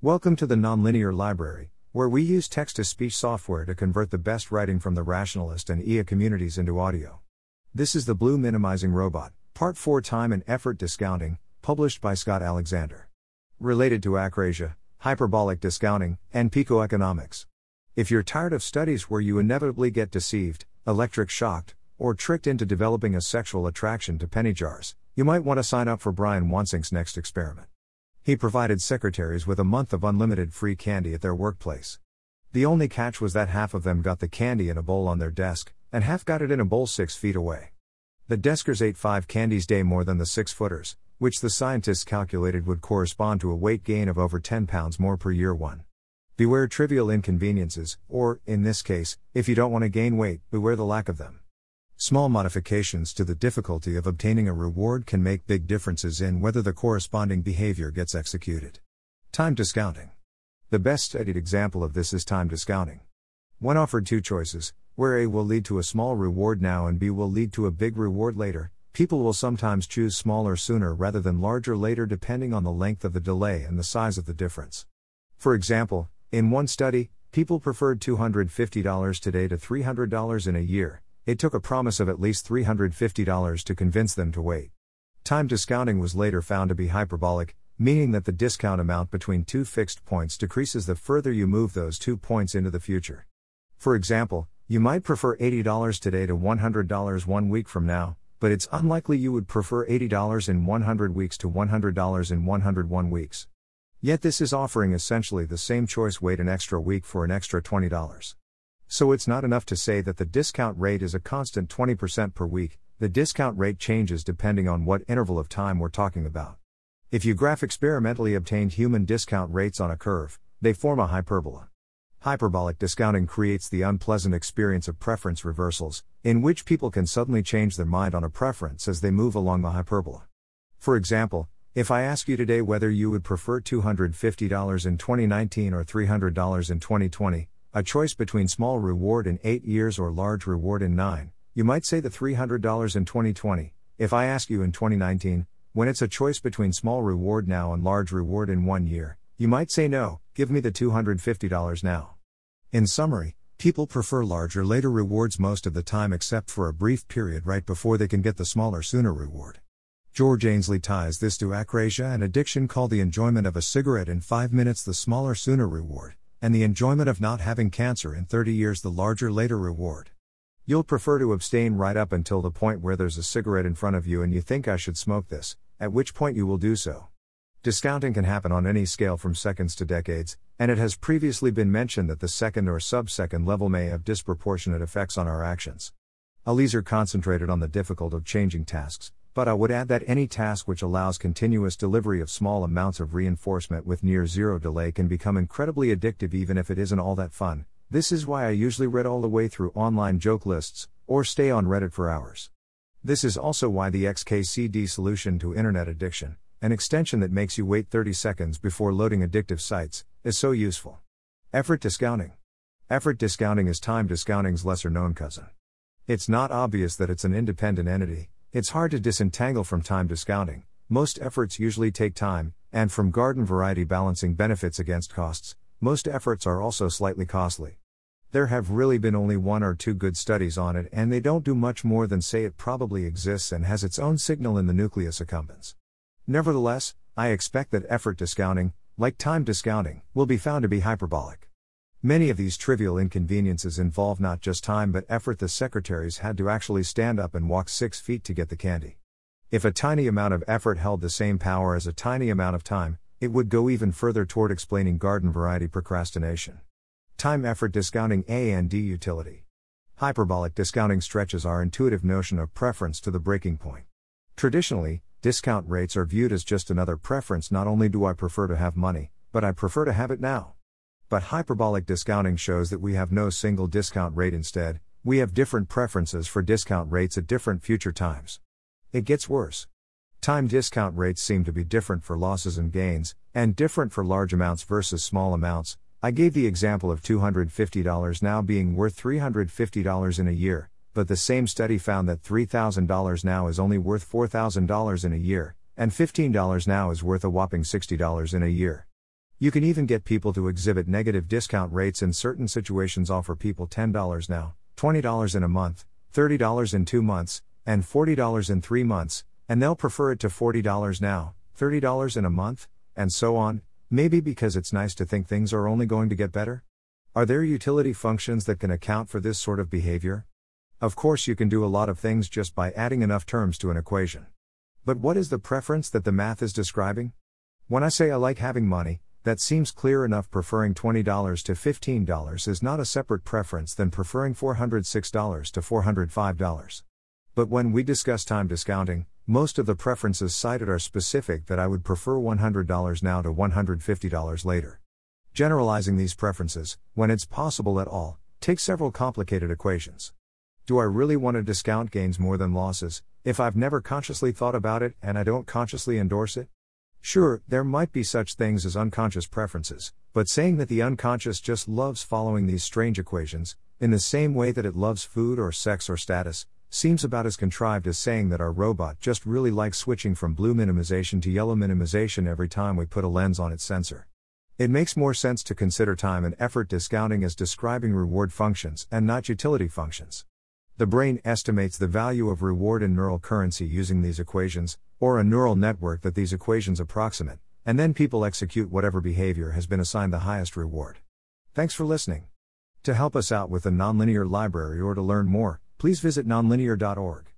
Welcome to the Nonlinear Library, where we use text to speech software to convert the best writing from the rationalist and EA communities into audio. This is the Blue Minimizing Robot, Part 4 Time and Effort Discounting, published by Scott Alexander. Related to akrasia, hyperbolic discounting, and picoeconomics. If you're tired of studies where you inevitably get deceived, electric shocked, or tricked into developing a sexual attraction to penny jars, you might want to sign up for Brian Wansink's next experiment. He provided secretaries with a month of unlimited free candy at their workplace. The only catch was that half of them got the candy in a bowl on their desk, and half got it in a bowl six feet away. The deskers ate five candies day more than the six footers, which the scientists calculated would correspond to a weight gain of over 10 pounds more per year one. Beware trivial inconveniences, or, in this case, if you don't want to gain weight, beware the lack of them. Small modifications to the difficulty of obtaining a reward can make big differences in whether the corresponding behavior gets executed. Time discounting. The best studied example of this is time discounting. When offered two choices, where A will lead to a small reward now and B will lead to a big reward later, people will sometimes choose smaller sooner rather than larger later depending on the length of the delay and the size of the difference. For example, in one study, people preferred $250 today to $300 in a year, it took a promise of at least $350 to convince them to wait. Time discounting was later found to be hyperbolic, meaning that the discount amount between two fixed points decreases the further you move those two points into the future. For example, you might prefer $80 today to $100 one week from now, but it's unlikely you would prefer $80 in 100 weeks to $100 in 101 weeks. Yet this is offering essentially the same choice wait an extra week for an extra $20. So it's not enough to say that the discount rate is a constant 20% per week, the discount rate changes depending on what interval of time we're talking about. If you graph experimentally obtained human discount rates on a curve, they form a hyperbola. Hyperbolic discounting creates the unpleasant experience of preference reversals, in which people can suddenly change their mind on a preference as they move along the hyperbola. For example, if I ask you today whether you would prefer $250 in 2019 or $300 in 2020, a choice between small reward in 8 years or large reward in 9. You might say the $300 in 2020. If I ask you in 2019, when it's a choice between small reward now and large reward in 1 year, you might say no, give me the $250 now. In summary, people prefer larger later rewards most of the time except for a brief period right before they can get the smaller sooner reward. George Ainslie ties this to akrasia and addiction called the enjoyment of a cigarette in 5 minutes the smaller sooner reward and the enjoyment of not having cancer in 30 years the larger later reward. You'll prefer to abstain right up until the point where there's a cigarette in front of you and you think I should smoke this, at which point you will do so. Discounting can happen on any scale from seconds to decades, and it has previously been mentioned that the second or sub-second level may have disproportionate effects on our actions. Eliezer concentrated on the difficult of changing tasks, but I would add that any task which allows continuous delivery of small amounts of reinforcement with near zero delay can become incredibly addictive even if it isn't all that fun. This is why I usually read all the way through online joke lists, or stay on Reddit for hours. This is also why the XKCD solution to internet addiction, an extension that makes you wait 30 seconds before loading addictive sites, is so useful. Effort discounting. Effort discounting is time discounting's lesser known cousin. It's not obvious that it's an independent entity, it's hard to disentangle from time discounting. Most efforts usually take time, and from garden variety balancing benefits against costs, most efforts are also slightly costly. There have really been only one or two good studies on it, and they don't do much more than say it probably exists and has its own signal in the nucleus accumbens. Nevertheless, I expect that effort discounting, like time discounting, will be found to be hyperbolic. Many of these trivial inconveniences involve not just time but effort. The secretaries had to actually stand up and walk six feet to get the candy. If a tiny amount of effort held the same power as a tiny amount of time, it would go even further toward explaining garden variety procrastination. Time effort discounting A and D utility. Hyperbolic discounting stretches our intuitive notion of preference to the breaking point. Traditionally, discount rates are viewed as just another preference. Not only do I prefer to have money, but I prefer to have it now. But hyperbolic discounting shows that we have no single discount rate instead, we have different preferences for discount rates at different future times. It gets worse. Time discount rates seem to be different for losses and gains, and different for large amounts versus small amounts. I gave the example of $250 now being worth $350 in a year, but the same study found that $3,000 now is only worth $4,000 in a year, and $15 now is worth a whopping $60 in a year. You can even get people to exhibit negative discount rates in certain situations, offer people $10 now, $20 in a month, $30 in two months, and $40 in three months, and they'll prefer it to $40 now, $30 in a month, and so on, maybe because it's nice to think things are only going to get better? Are there utility functions that can account for this sort of behavior? Of course, you can do a lot of things just by adding enough terms to an equation. But what is the preference that the math is describing? When I say I like having money, that seems clear enough. Preferring $20 to $15 is not a separate preference than preferring $406 to $405. But when we discuss time discounting, most of the preferences cited are specific that I would prefer $100 now to $150 later. Generalizing these preferences, when it's possible at all, takes several complicated equations. Do I really want to discount gains more than losses, if I've never consciously thought about it and I don't consciously endorse it? Sure, there might be such things as unconscious preferences, but saying that the unconscious just loves following these strange equations, in the same way that it loves food or sex or status, seems about as contrived as saying that our robot just really likes switching from blue minimization to yellow minimization every time we put a lens on its sensor. It makes more sense to consider time and effort discounting as describing reward functions and not utility functions. The brain estimates the value of reward in neural currency using these equations, or a neural network that these equations approximate, and then people execute whatever behavior has been assigned the highest reward. Thanks for listening. To help us out with the nonlinear library or to learn more, please visit nonlinear.org.